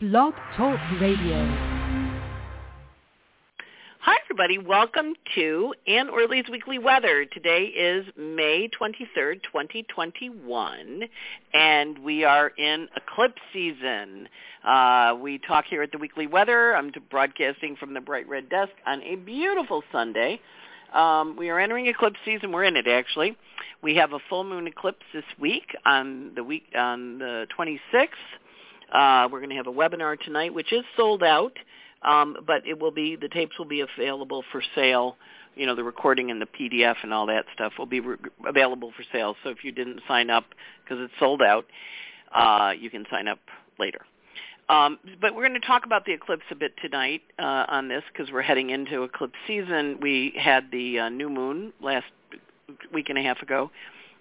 Blog Talk Radio. Hi, everybody. Welcome to Anne Ortelee's Weekly Weather. Today is May 23rd, 2021, and we are in eclipse season. Uh, we talk here at the Weekly Weather. I'm broadcasting from the Bright Red Desk on a beautiful Sunday. Um, we are entering eclipse season. We're in it, actually. We have a full moon eclipse this week on the week on the 26th. Uh, we're going to have a webinar tonight, which is sold out, um, but it will be the tapes will be available for sale. You know, the recording and the PDF and all that stuff will be re- available for sale. So if you didn't sign up because it's sold out, uh, you can sign up later. Um, but we're going to talk about the eclipse a bit tonight uh, on this because we're heading into eclipse season. We had the uh, new moon last week and a half ago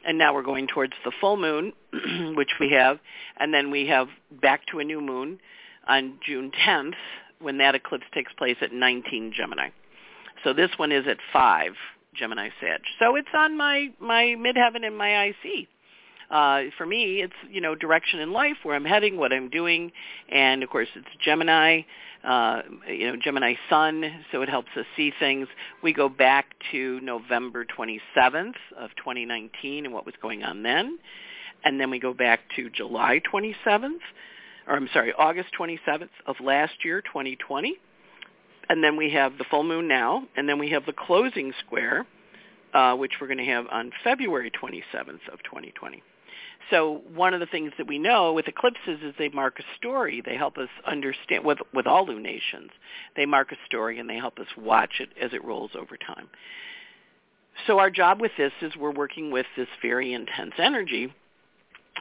and now we're going towards the full moon, which we have, and then we have back to a new moon on June 10th when that eclipse takes place at 19 Gemini. So this one is at 5 Gemini Sag. So it's on my, my midheaven and my IC uh, for me, it's you know direction in life, where I'm heading, what I'm doing, and of course it's Gemini, uh, you know Gemini Sun, so it helps us see things. We go back to November 27th of 2019 and what was going on then, and then we go back to July 27th, or I'm sorry, August 27th of last year, 2020, and then we have the full moon now, and then we have the closing square. Uh, which we're going to have on February 27th of 2020. So one of the things that we know with eclipses is they mark a story. They help us understand with with all lunations. They mark a story and they help us watch it as it rolls over time. So our job with this is we're working with this very intense energy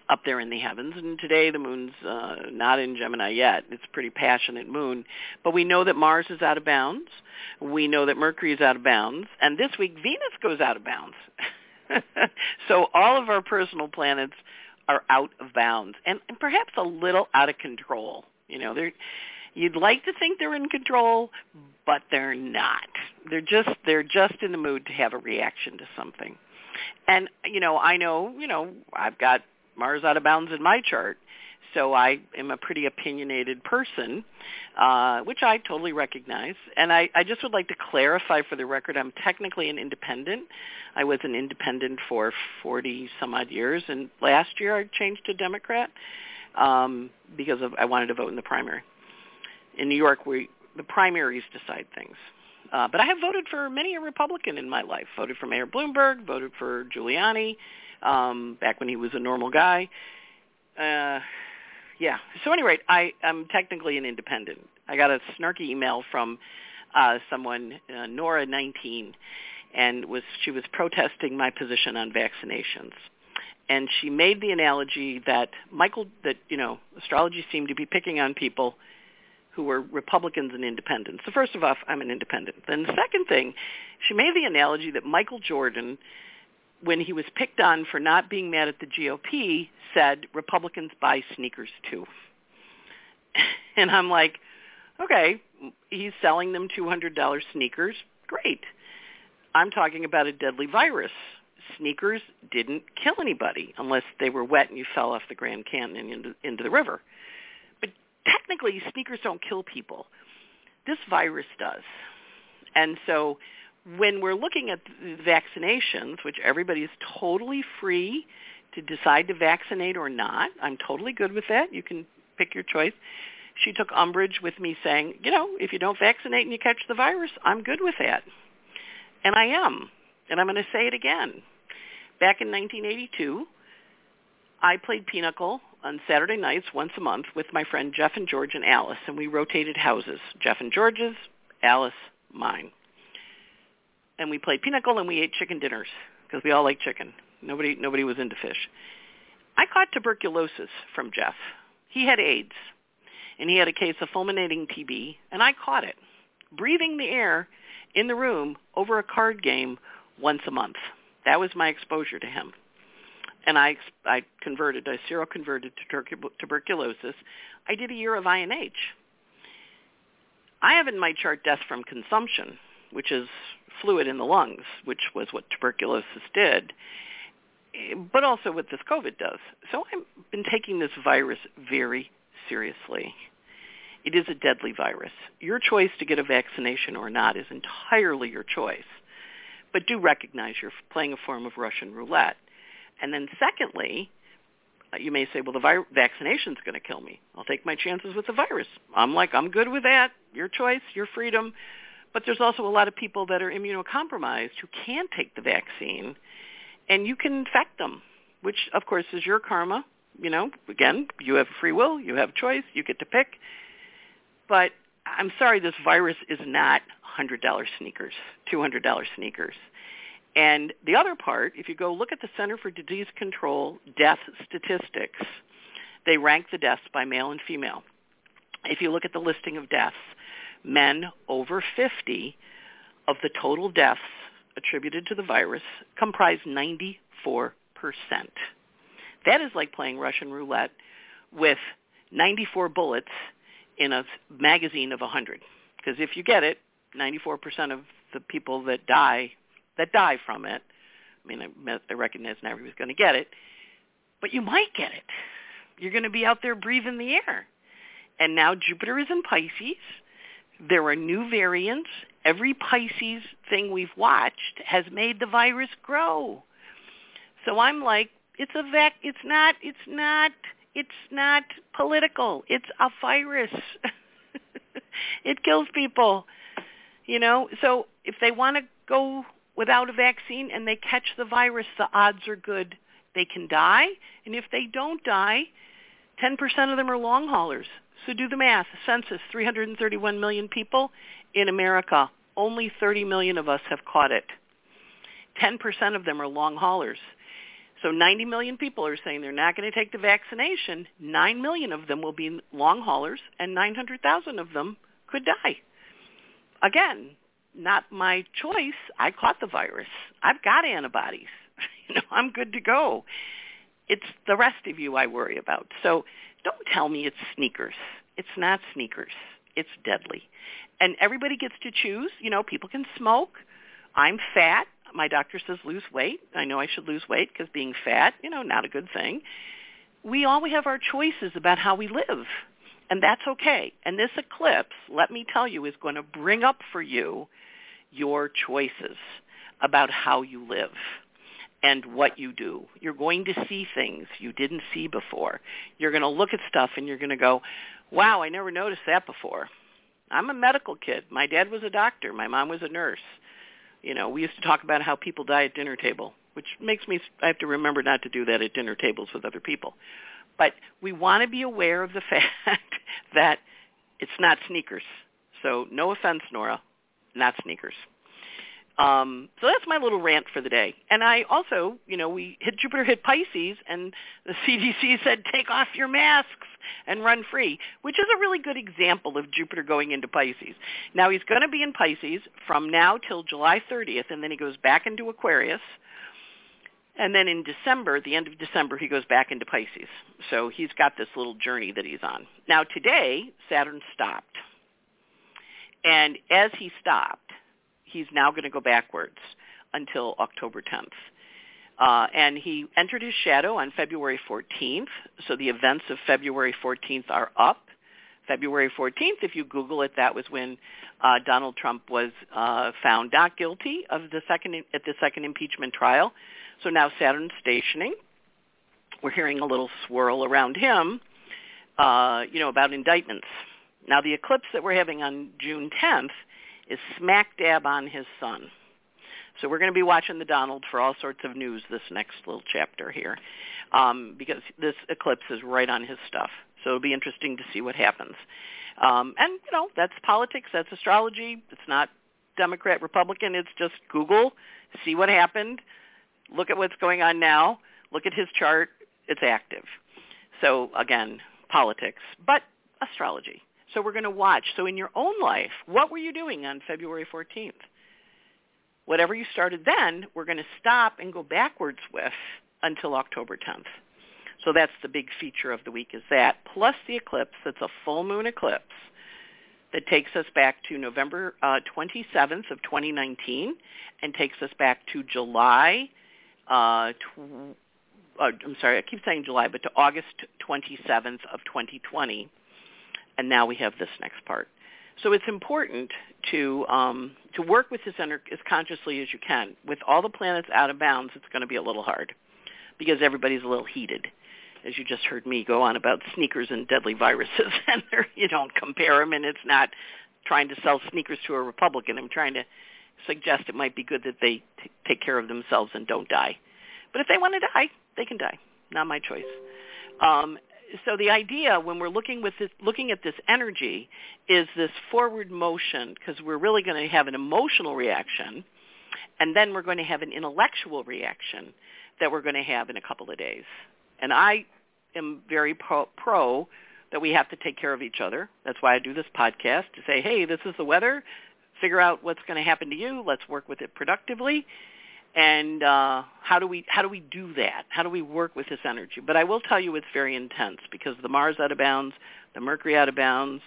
up there in the heavens. And today the moon's uh, not in Gemini yet. It's a pretty passionate moon. But we know that Mars is out of bounds. We know that Mercury is out of bounds. And this week Venus goes out of bounds. so all of our personal planets are out of bounds and, and perhaps a little out of control. You know, they're you'd like to think they're in control, but they're not. They're just they're just in the mood to have a reaction to something. And you know, I know, you know, I've got Mars out of bounds in my chart so I am a pretty opinionated person, uh, which I totally recognize. And I, I just would like to clarify for the record, I'm technically an independent. I was an independent for 40 some odd years, and last year I changed to Democrat um, because of I wanted to vote in the primary. In New York, we the primaries decide things. Uh, but I have voted for many a Republican in my life. Voted for Mayor Bloomberg. Voted for Giuliani um, back when he was a normal guy. Uh, yeah. So anyway, I am technically an independent. I got a snarky email from uh, someone, uh, Nora 19, and was she was protesting my position on vaccinations. And she made the analogy that Michael, that you know, astrology seemed to be picking on people who were Republicans and independents. So first of all, I'm an independent. Then the second thing, she made the analogy that Michael Jordan when he was picked on for not being mad at the GOP, said Republicans buy sneakers too. and I'm like, okay, he's selling them $200 sneakers. Great. I'm talking about a deadly virus. Sneakers didn't kill anybody unless they were wet and you fell off the Grand Canyon into, into the river. But technically, sneakers don't kill people. This virus does. And so when we're looking at vaccinations, which everybody is totally free to decide to vaccinate or not, I'm totally good with that. You can pick your choice. She took umbrage with me saying, you know, if you don't vaccinate and you catch the virus, I'm good with that. And I am. And I'm going to say it again. Back in 1982, I played Pinochle on Saturday nights once a month with my friend Jeff and George and Alice, and we rotated houses. Jeff and George's, Alice, mine and we played pinochle and we ate chicken dinners because we all like chicken. Nobody nobody was into fish. I caught tuberculosis from Jeff. He had AIDS, and he had a case of fulminating TB, and I caught it, breathing the air in the room over a card game once a month. That was my exposure to him. And I, I converted, I seroconverted to tuberculosis. I did a year of INH. I have in my chart death from consumption, which is fluid in the lungs, which was what tuberculosis did, but also what this COVID does. So I've been taking this virus very seriously. It is a deadly virus. Your choice to get a vaccination or not is entirely your choice. But do recognize you're playing a form of Russian roulette. And then secondly, uh, you may say, well, the vi- vaccination's going to kill me. I'll take my chances with the virus. I'm like, I'm good with that. Your choice, your freedom. But there's also a lot of people that are immunocompromised who can't take the vaccine, and you can infect them, which, of course, is your karma. You know, again, you have free will. You have choice. You get to pick. But I'm sorry, this virus is not $100 sneakers, $200 sneakers. And the other part, if you go look at the Center for Disease Control death statistics, they rank the deaths by male and female. If you look at the listing of deaths, men over 50 of the total deaths attributed to the virus comprise 94%. That is like playing Russian roulette with 94 bullets in a magazine of 100. Because if you get it, 94% of the people that die that die from it, I mean, I, I recognize not everybody's going to get it, but you might get it. You're going to be out there breathing the air. And now Jupiter is in Pisces. There are new variants. Every Pisces thing we've watched has made the virus grow. So I'm like, it's a vac. It's not. It's not. It's not political. It's a virus. it kills people. You know. So if they want to go without a vaccine and they catch the virus, the odds are good they can die. And if they don't die, 10% of them are long haulers. So do the math. Census, 331 million people in America. Only 30 million of us have caught it. 10% of them are long haulers. So 90 million people are saying they're not going to take the vaccination. 9 million of them will be long haulers, and 900,000 of them could die. Again, not my choice. I caught the virus. I've got antibodies. you know, I'm good to go. It's the rest of you I worry about. So don't tell me it's sneakers. It's not sneakers. It's deadly. And everybody gets to choose. You know, people can smoke. I'm fat. My doctor says lose weight. I know I should lose weight because being fat, you know, not a good thing. We all have our choices about how we live. And that's okay. And this eclipse, let me tell you, is going to bring up for you your choices about how you live and what you do. You're going to see things you didn't see before. You're going to look at stuff and you're going to go, wow, I never noticed that before. I'm a medical kid. My dad was a doctor. My mom was a nurse. You know, we used to talk about how people die at dinner table, which makes me, I have to remember not to do that at dinner tables with other people. But we want to be aware of the fact that it's not sneakers. So no offense, Nora, not sneakers. Um, so that's my little rant for the day. And I also, you know, we hit Jupiter hit Pisces, and the CDC said take off your masks and run free, which is a really good example of Jupiter going into Pisces. Now he's going to be in Pisces from now till July 30th, and then he goes back into Aquarius. And then in December, the end of December, he goes back into Pisces. So he's got this little journey that he's on. Now today, Saturn stopped. And as he stopped, he's now going to go backwards until October 10th. Uh, and he entered his shadow on February 14th. So the events of February 14th are up. February 14th, if you Google it, that was when uh, Donald Trump was uh, found not guilty of the second at the second impeachment trial. So now Saturn's stationing. We're hearing a little swirl around him, uh, you know, about indictments. Now, the eclipse that we're having on June 10th is smack dab on his son. So we're going to be watching the Donald for all sorts of news this next little chapter here, um, because this eclipse is right on his stuff. So it'll be interesting to see what happens. Um, and you know, that's politics, that's astrology. It's not Democrat, Republican. It's just Google, see what happened, look at what's going on now, look at his chart. It's active. So again, politics, but astrology. So we're going to watch. So in your own life, what were you doing on February 14th? Whatever you started then, we're going to stop and go backwards with until October 10th. So that's the big feature of the week is that, plus the eclipse. That's a full moon eclipse that takes us back to November uh, 27th of 2019 and takes us back to July, uh, tw- uh, I'm sorry, I keep saying July, but to August 27th of 2020 and now we have this next part. So it's important to um, to work with this ener- as consciously as you can. With all the planets out of bounds, it's going to be a little hard because everybody's a little heated. As you just heard me go on about sneakers and deadly viruses, and you don't compare them, and it's not trying to sell sneakers to a Republican. I'm trying to suggest it might be good that they t- take care of themselves and don't die. But if they want to die, they can die. Not my choice. Um, so the idea when we're looking with this, looking at this energy is this forward motion because we're really going to have an emotional reaction and then we're going to have an intellectual reaction that we're going to have in a couple of days. And I am very pro, pro that we have to take care of each other. That's why I do this podcast to say, hey, this is the weather. Figure out what's going to happen to you. Let's work with it productively and uh, how do we how do we do that? How do we work with this energy? But I will tell you it's very intense because the Mars out of bounds, the Mercury out of bounds.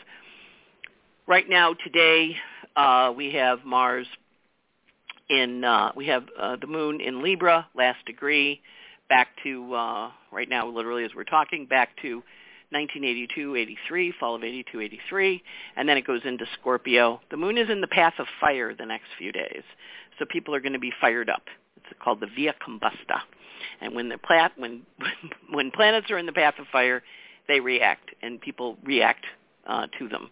Right now, today, uh, we have Mars in uh, we have uh, the Moon in Libra, last degree, back to uh, right now, literally as we're talking, back to 1982-83, fall of 82-83, and then it goes into Scorpio. The Moon is in the path of fire the next few days, so people are going to be fired up. It's called the via combusta. And when the plat when when planets are in the path of fire, they react, and people react uh, to them.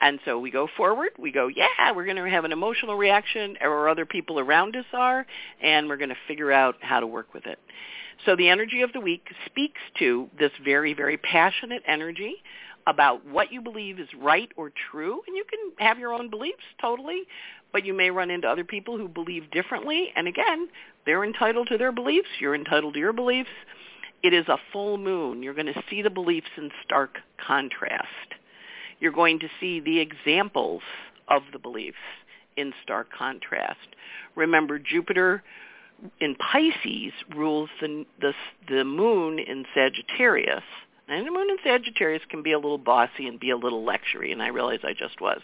And so we go forward. We go, yeah, we're going to have an emotional reaction, or other people around us are, and we're going to figure out how to work with it. So the energy of the week speaks to this very, very passionate energy about what you believe is right or true, and you can have your own beliefs totally, but you may run into other people who believe differently. And again, they're entitled to their beliefs. You're entitled to your beliefs. It is a full moon. You're going to see the beliefs in stark contrast. You're going to see the examples of the beliefs in stark contrast. Remember, Jupiter in Pisces rules the, the, the moon in Sagittarius. And the moon in Sagittarius can be a little bossy and be a little lectury, and I realize I just was.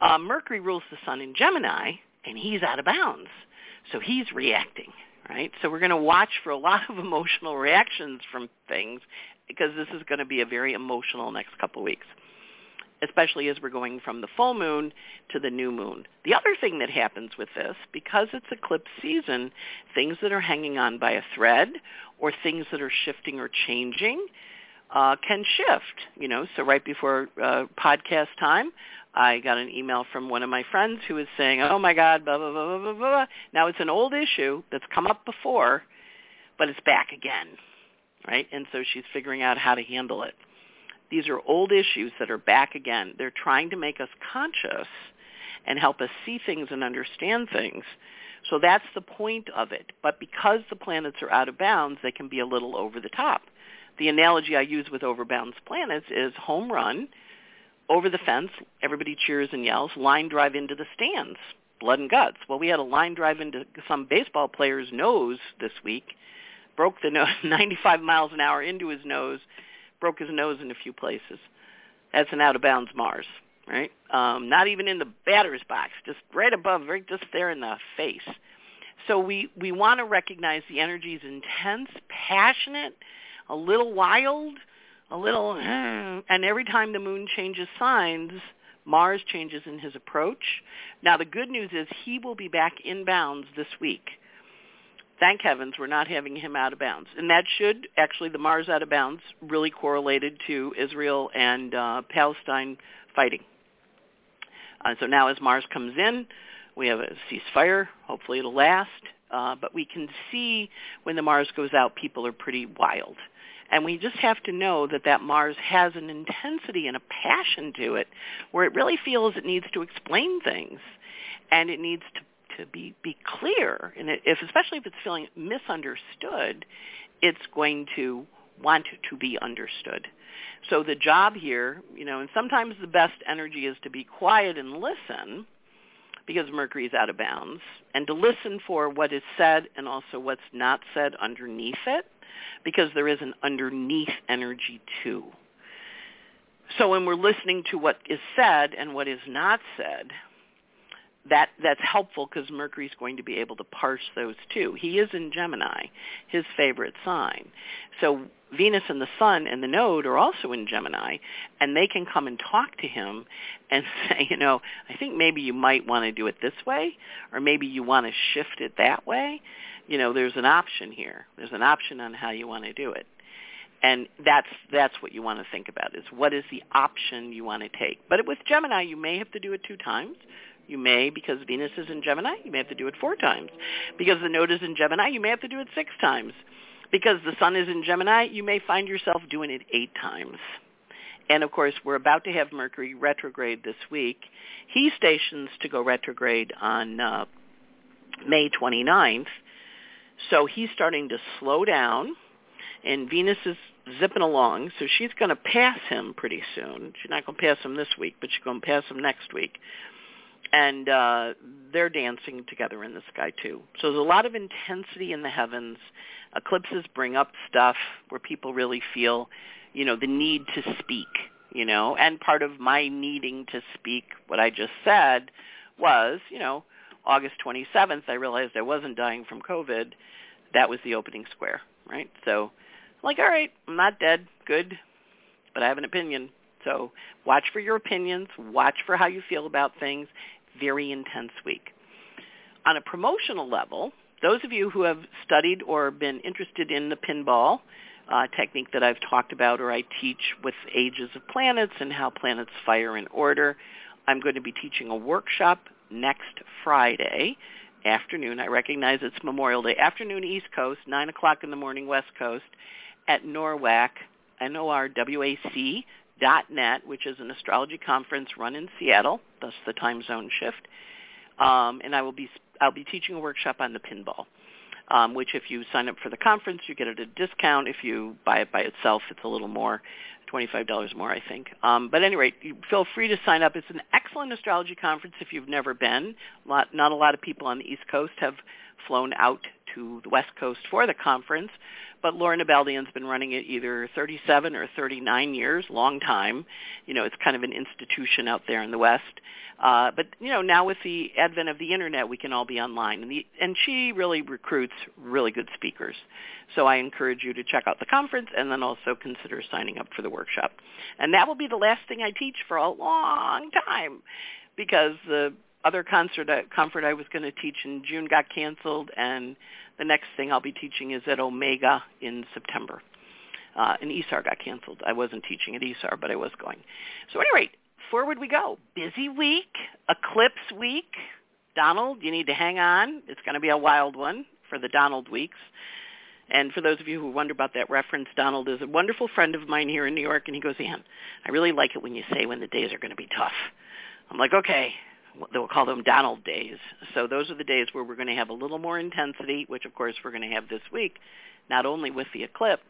Uh, Mercury rules the sun in Gemini, and he's out of bounds. So he's reacting, right? So we're going to watch for a lot of emotional reactions from things because this is going to be a very emotional next couple of weeks, especially as we're going from the full moon to the new moon. The other thing that happens with this, because it's eclipse season, things that are hanging on by a thread or things that are shifting or changing uh, can shift. You know, so right before uh, podcast time, I got an email from one of my friends who was saying, "Oh my God, blah blah blah blah blah." Now it's an old issue that's come up before, but it's back again, right? And so she's figuring out how to handle it. These are old issues that are back again. They're trying to make us conscious and help us see things and understand things. So that's the point of it. But because the planets are out of bounds, they can be a little over the top. The analogy I use with overbounds planets is home run over the fence, everybody cheers and yells, line drive into the stands, blood and guts. Well, we had a line drive into some baseball player's nose this week, broke the nose 95 miles an hour into his nose, broke his nose in a few places. That's an out of bounds Mars, right? Um, not even in the batter's box, just right above, right just there in the face. So we, we want to recognize the energy is intense, passionate, a little wild, a little, and every time the moon changes signs, Mars changes in his approach. Now the good news is he will be back in bounds this week. Thank heavens we're not having him out of bounds. And that should, actually the Mars out of bounds, really correlated to Israel and uh, Palestine fighting. Uh, so now as Mars comes in, we have a ceasefire. Hopefully it'll last. Uh, but we can see when the Mars goes out, people are pretty wild. And we just have to know that that Mars has an intensity and a passion to it where it really feels it needs to explain things and it needs to, to be, be clear. And it, if, especially if it's feeling misunderstood, it's going to want to be understood. So the job here, you know, and sometimes the best energy is to be quiet and listen because Mercury is out of bounds, and to listen for what is said and also what's not said underneath it because there is an underneath energy too. So when we're listening to what is said and what is not said, that that's helpful because Mercury's going to be able to parse those two. He is in Gemini, his favorite sign. So Venus and the Sun and the Node are also in Gemini, and they can come and talk to him and say, you know, I think maybe you might want to do it this way, or maybe you want to shift it that way. You know, there's an option here. There's an option on how you want to do it. And that's that's what you want to think about is what is the option you want to take. But with Gemini, you may have to do it two times you may, because Venus is in Gemini, you may have to do it four times. Because the node is in Gemini, you may have to do it six times. Because the sun is in Gemini, you may find yourself doing it eight times. And of course, we're about to have Mercury retrograde this week. He stations to go retrograde on uh, May 29th. So he's starting to slow down, and Venus is zipping along. So she's going to pass him pretty soon. She's not going to pass him this week, but she's going to pass him next week and uh, they're dancing together in the sky too. So there's a lot of intensity in the heavens. Eclipses bring up stuff where people really feel, you know, the need to speak, you know, and part of my needing to speak what I just said was, you know, August 27th, I realized I wasn't dying from COVID. That was the opening square, right? So I'm like, all right, I'm not dead. Good. But I have an opinion. So watch for your opinions. Watch for how you feel about things very intense week. On a promotional level, those of you who have studied or been interested in the pinball uh, technique that I've talked about or I teach with ages of planets and how planets fire in order, I'm going to be teaching a workshop next Friday afternoon. I recognize it's Memorial Day afternoon East Coast, 9 o'clock in the morning West Coast at NORWAC, N-O-R-W-A-C net, which is an astrology conference run in Seattle, thus the time zone shift. Um, and I will be I'll be teaching a workshop on the pinball, um, which if you sign up for the conference, you get it at a discount. If you buy it by itself, it's a little more, $25 more, I think. Um, but anyway, feel free to sign up. It's an excellent astrology conference if you've never been. Not a lot of people on the East Coast have flown out to the West Coast for the conference but Laura Nalbandian's been running it either 37 or 39 years, long time. You know, it's kind of an institution out there in the West. Uh, but you know, now with the advent of the internet, we can all be online, and, the, and she really recruits really good speakers. So I encourage you to check out the conference, and then also consider signing up for the workshop. And that will be the last thing I teach for a long time, because the other concert uh, conference I was going to teach in June got canceled, and the next thing I'll be teaching is at Omega in September. Uh, and ISAR got canceled. I wasn't teaching at ISAR, but I was going. So anyway, forward we go. Busy week, eclipse week. Donald, you need to hang on. It's going to be a wild one for the Donald weeks. And for those of you who wonder about that reference, Donald is a wonderful friend of mine here in New York, and he goes, Anne, I really like it when you say when the days are going to be tough. I'm like, okay, they'll call them Donald days. So those are the days where we're going to have a little more intensity, which of course we're going to have this week, not only with the eclipse,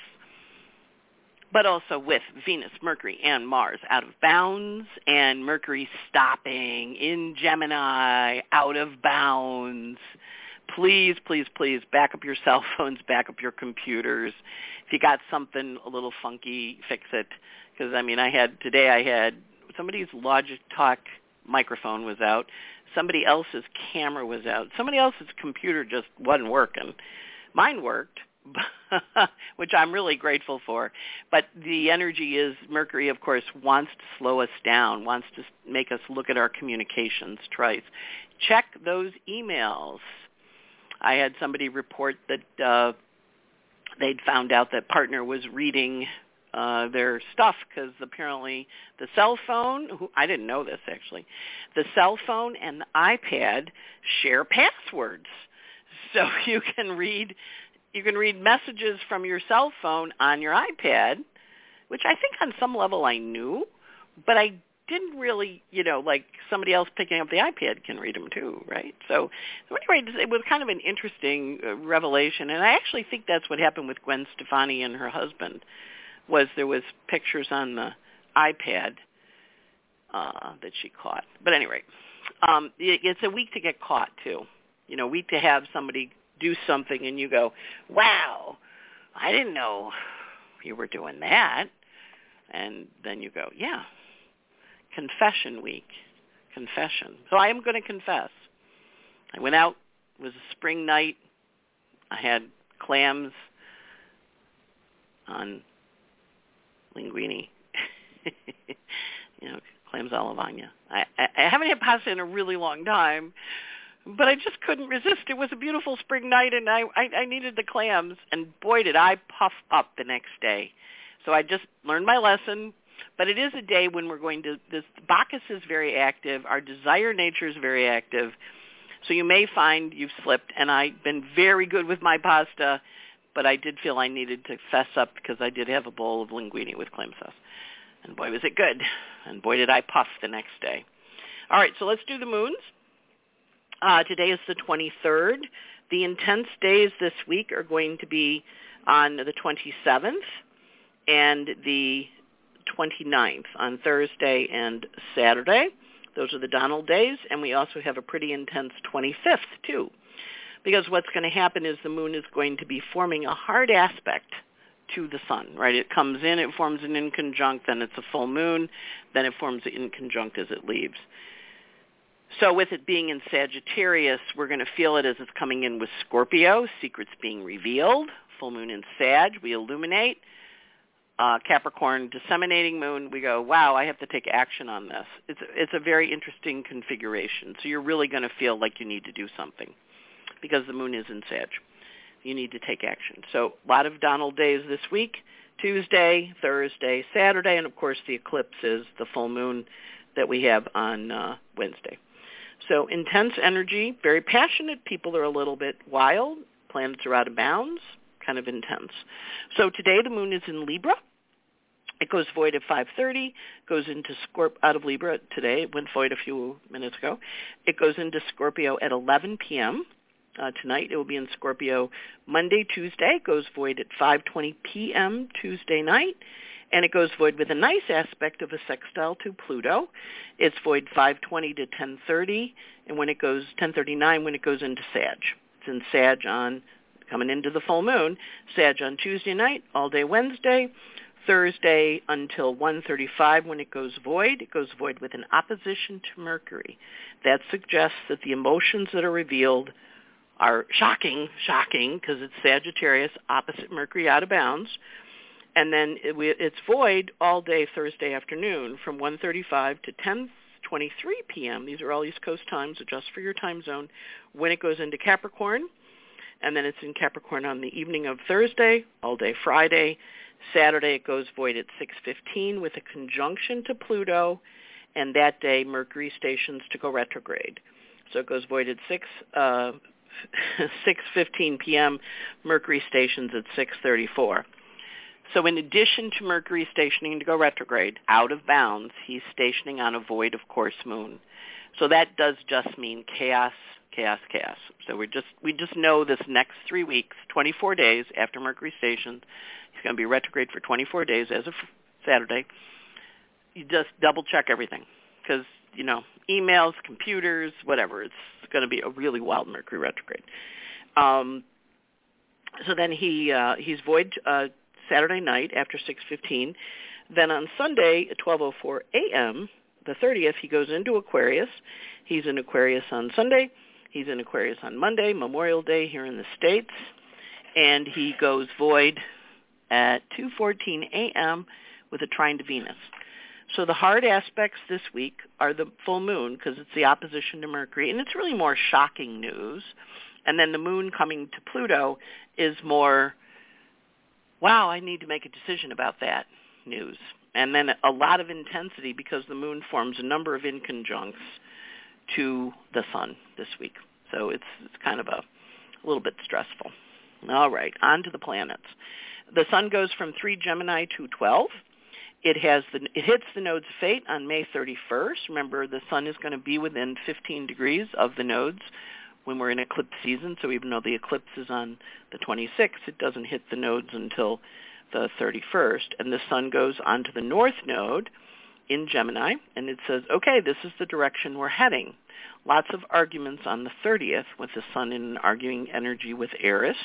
but also with Venus, Mercury, and Mars out of bounds, and Mercury stopping in Gemini out of bounds. Please, please, please back up your cell phones, back up your computers. If you got something a little funky, fix it. Because I mean, I had today I had somebody's Logic Talk microphone was out. Somebody else's camera was out. Somebody else's computer just wasn't working. Mine worked, which I'm really grateful for. But the energy is Mercury, of course, wants to slow us down, wants to make us look at our communications twice. Check those emails. I had somebody report that uh, they'd found out that partner was reading uh, their stuff because apparently the cell phone, who, I didn't know this actually, the cell phone and the iPad share passwords. So you can read you can read messages from your cell phone on your iPad, which I think on some level I knew, but I didn't really, you know, like somebody else picking up the iPad can read them too, right? So, so anyway, it was kind of an interesting uh, revelation, and I actually think that's what happened with Gwen Stefani and her husband was there was pictures on the iPad uh, that she caught. But anyway, um, it, it's a week to get caught too. You know, week to have somebody do something and you go, "Wow, I didn't know you were doing that," and then you go, "Yeah." Confession week, confession. So I am going to confess. I went out. It was a spring night. I had clams on linguine. you know, clams alla lavagna. I, I, I haven't had pasta in a really long time, but I just couldn't resist. It was a beautiful spring night, and I, I, I needed the clams, and boy, did I puff up the next day. So I just learned my lesson. But it is a day when we're going to. This Bacchus is very active. Our desire nature is very active. So you may find you've slipped, and I've been very good with my pasta, but I did feel I needed to fess up because I did have a bowl of linguine with clam sauce. And boy, was it good. And boy, did I puff the next day. All right, so let's do the moons. Uh, today is the 23rd. The intense days this week are going to be on the 27th and the 29th on Thursday and Saturday. Those are the Donald days, and we also have a pretty intense 25th too. Because what's going to happen is the moon is going to be forming a hard aspect to the sun, right? It comes in, it forms an inconjunct, then it's a full moon, then it forms an inconjunct as it leaves. So with it being in Sagittarius, we're going to feel it as it's coming in with Scorpio, secrets being revealed, full moon in Sag, we illuminate, uh, Capricorn disseminating moon, we go, wow, I have to take action on this. It's it's a very interesting configuration. So you're really going to feel like you need to do something because the moon is in Sag. You need to take action. So a lot of Donald days this week, Tuesday, Thursday, Saturday, and of course the eclipse is the full moon that we have on uh, Wednesday. So intense energy, very passionate people are a little bit wild. Planets are out of bounds kind of intense. So today the moon is in Libra. It goes void at 5.30, goes into Scorp out of Libra today. It went void a few minutes ago. It goes into Scorpio at 11 p.m. Uh, tonight. It will be in Scorpio Monday, Tuesday. Goes void at 5.20 p.m. Tuesday night. And it goes void with a nice aspect of a sextile to Pluto. It's void 5.20 to 10.30, and when it goes 10.39 when it goes into Sag. It's in Sag on coming into the full moon. Sag on Tuesday night, all day Wednesday. Thursday until 1.35 when it goes void. It goes void with an opposition to Mercury. That suggests that the emotions that are revealed are shocking, shocking, because it's Sagittarius, opposite Mercury out of bounds. And then it, it's void all day Thursday afternoon from 1.35 to 10.23 p.m. These are all East Coast times, adjust for your time zone, when it goes into Capricorn and then it's in Capricorn on the evening of Thursday, all day Friday. Saturday it goes void at 6.15 with a conjunction to Pluto, and that day Mercury stations to go retrograde. So it goes void at 6, uh, 6.15 p.m., Mercury stations at 6.34. So in addition to Mercury stationing to go retrograde, out of bounds, he's stationing on a void of course moon. So that does just mean chaos, chaos, chaos. So we just we just know this next three weeks, 24 days after Mercury station, he's going to be retrograde for 24 days as of Saturday. You just double check everything because you know emails, computers, whatever. It's going to be a really wild Mercury retrograde. Um, so then he uh, he's void uh, Saturday night after 6:15. Then on Sunday at 12:04 a.m. the 30th, he goes into Aquarius. He's in Aquarius on Sunday. He's in Aquarius on Monday, Memorial Day here in the States, and he goes void at 2.14 a.m. with a trine to Venus. So the hard aspects this week are the full moon because it's the opposition to Mercury, and it's really more shocking news. And then the moon coming to Pluto is more, wow, I need to make a decision about that news. And then a lot of intensity because the moon forms a number of inconjuncts to the sun this week. So it's, it's kind of a, a little bit stressful. All right, on to the planets. The sun goes from 3 Gemini to 12. It has the it hits the nodes of fate on May 31st. Remember, the sun is going to be within 15 degrees of the nodes when we're in eclipse season. So even though the eclipse is on the 26th, it doesn't hit the nodes until the 31st. And the sun goes onto the north node in Gemini, and it says, okay, this is the direction we're heading. Lots of arguments on the 30th with the sun in arguing energy with Eris,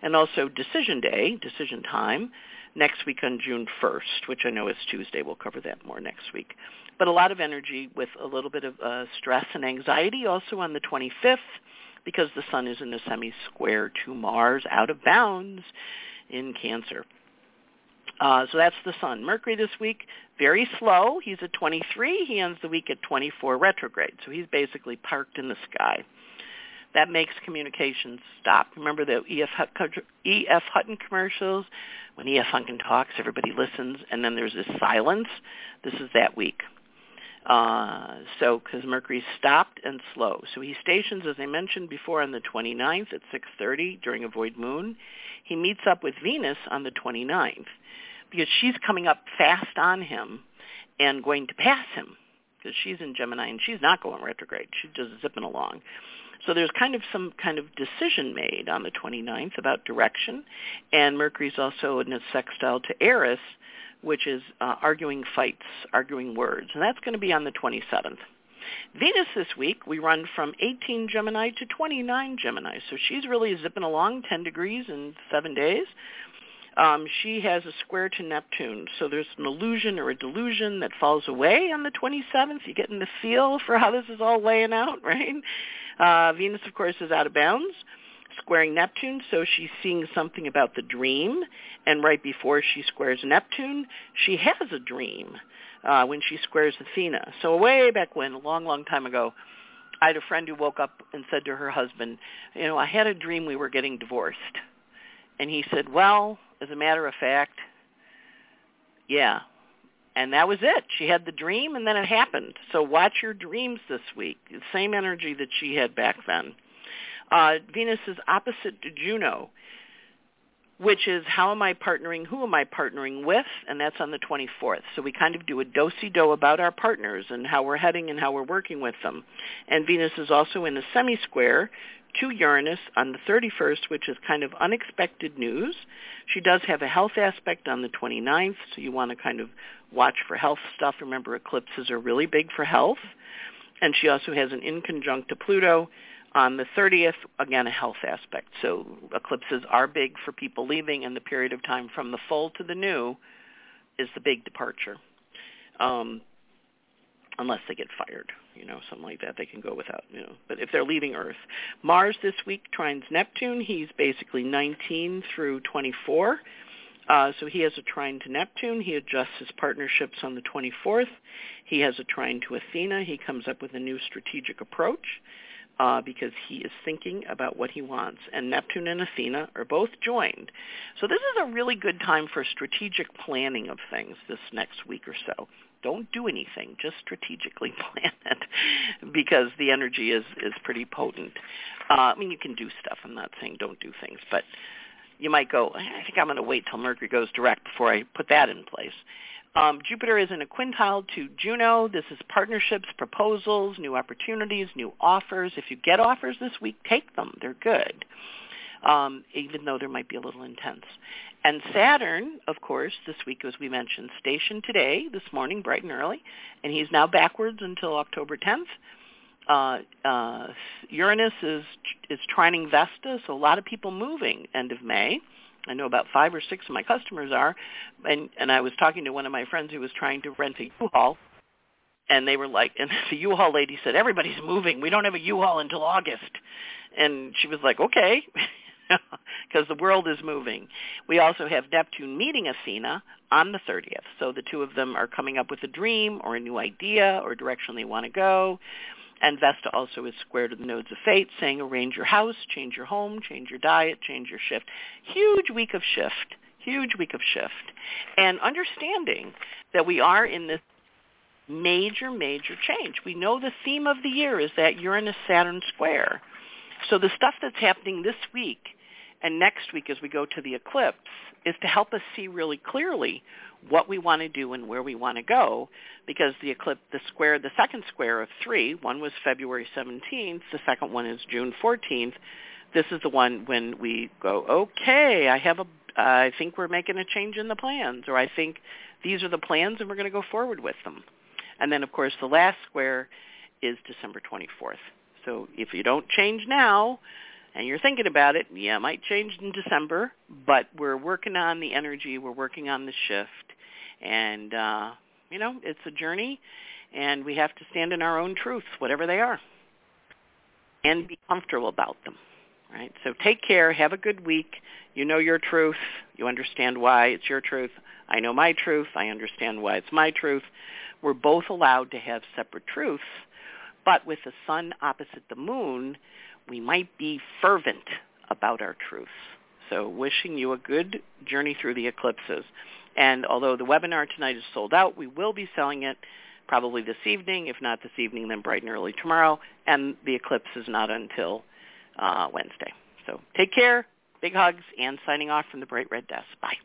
and also decision day, decision time, next week on June 1st, which I know is Tuesday. We'll cover that more next week. But a lot of energy with a little bit of uh, stress and anxiety also on the 25th because the sun is in a semi-square to Mars out of bounds in Cancer. Uh, so that's the sun. Mercury this week, very slow. He's at 23. He ends the week at 24 retrograde. So he's basically parked in the sky. That makes communications stop. Remember the E.F. E.F. Hutton commercials? When E.F. Hutton talks, everybody listens, and then there's this silence. This is that week. Uh, so because Mercury stopped and slow. So he stations, as I mentioned before, on the 29th at 6.30 during a void moon. He meets up with Venus on the 29th because she's coming up fast on him and going to pass him because she's in Gemini and she's not going retrograde. She's just zipping along. So there's kind of some kind of decision made on the 29th about direction, and Mercury's also in a sextile to Eris, which is uh, arguing fights, arguing words, and that's going to be on the 27th. Venus this week, we run from 18 Gemini to 29 Gemini, so she's really zipping along 10 degrees in seven days. Um, she has a square to Neptune, so there's an illusion or a delusion that falls away on the 27th. You getting the feel for how this is all laying out, right? Uh, Venus, of course, is out of bounds, squaring Neptune, so she's seeing something about the dream. And right before she squares Neptune, she has a dream uh, when she squares Athena. So way back when, a long, long time ago, I had a friend who woke up and said to her husband, you know, I had a dream we were getting divorced. And he said, well, as a matter of fact, yeah. And that was it. She had the dream and then it happened. So watch your dreams this week. The same energy that she had back then. Uh, Venus is opposite to Juno, which is how am I partnering, who am I partnering with, and that's on the 24th. So we kind of do a do-si-do about our partners and how we're heading and how we're working with them. And Venus is also in a semi-square to Uranus on the 31st, which is kind of unexpected news. She does have a health aspect on the 29th, so you want to kind of watch for health stuff. Remember, eclipses are really big for health. And she also has an inconjunct to Pluto on the 30th, again, a health aspect. So eclipses are big for people leaving, and the period of time from the full to the new is the big departure. Um, unless they get fired, you know, something like that. They can go without, you know. But if they're leaving Earth, Mars this week trines Neptune. He's basically 19 through 24. Uh, so he has a trine to Neptune. He adjusts his partnerships on the 24th. He has a trine to Athena. He comes up with a new strategic approach uh, because he is thinking about what he wants. And Neptune and Athena are both joined. So this is a really good time for strategic planning of things this next week or so. Don't do anything. Just strategically plan it because the energy is, is pretty potent. Uh, I mean, you can do stuff. I'm not saying don't do things, but you might go, I think I'm going to wait till Mercury goes direct before I put that in place. Um, Jupiter is in a quintile to Juno. This is partnerships, proposals, new opportunities, new offers. If you get offers this week, take them. They're good, um, even though they might be a little intense. And Saturn, of course, this week, as we mentioned, stationed today, this morning, bright and early, and he's now backwards until October 10th. Uh, uh, Uranus is is trining Vesta, so a lot of people moving end of May. I know about five or six of my customers are, and and I was talking to one of my friends who was trying to rent a U-Haul, and they were like, and the U-Haul lady said, everybody's moving. We don't have a U-Haul until August, and she was like, okay, because the world is moving. We also have Neptune meeting Athena on the 30th, so the two of them are coming up with a dream or a new idea or direction they want to go. And Vesta also is square to the nodes of fate, saying arrange your house, change your home, change your diet, change your shift. Huge week of shift, huge week of shift. And understanding that we are in this major, major change. We know the theme of the year is that Uranus-Saturn square. So the stuff that's happening this week and next week as we go to the eclipse is to help us see really clearly what we want to do and where we want to go because the eclipse, the square, the second square of three, one was February 17th, the second one is June 14th. This is the one when we go, okay, I have a, I think we're making a change in the plans, or I think these are the plans and we're going to go forward with them. And then, of course, the last square is December 24th. So if you don't change now, and you're thinking about it, yeah, it might change in December, but we're working on the energy, we're working on the shift, and uh, you know, it's a journey, and we have to stand in our own truths, whatever they are, and be comfortable about them. Right? So take care. Have a good week. You know your truth. You understand why it's your truth. I know my truth. I understand why it's my truth. We're both allowed to have separate truths, but with the sun opposite the moon, we might be fervent about our truths. So wishing you a good journey through the eclipses. And although the webinar tonight is sold out, we will be selling it probably this evening. If not this evening, then bright and early tomorrow. And the eclipse is not until uh, Wednesday. So take care. Big hugs and signing off from the Bright Red Desk. Bye.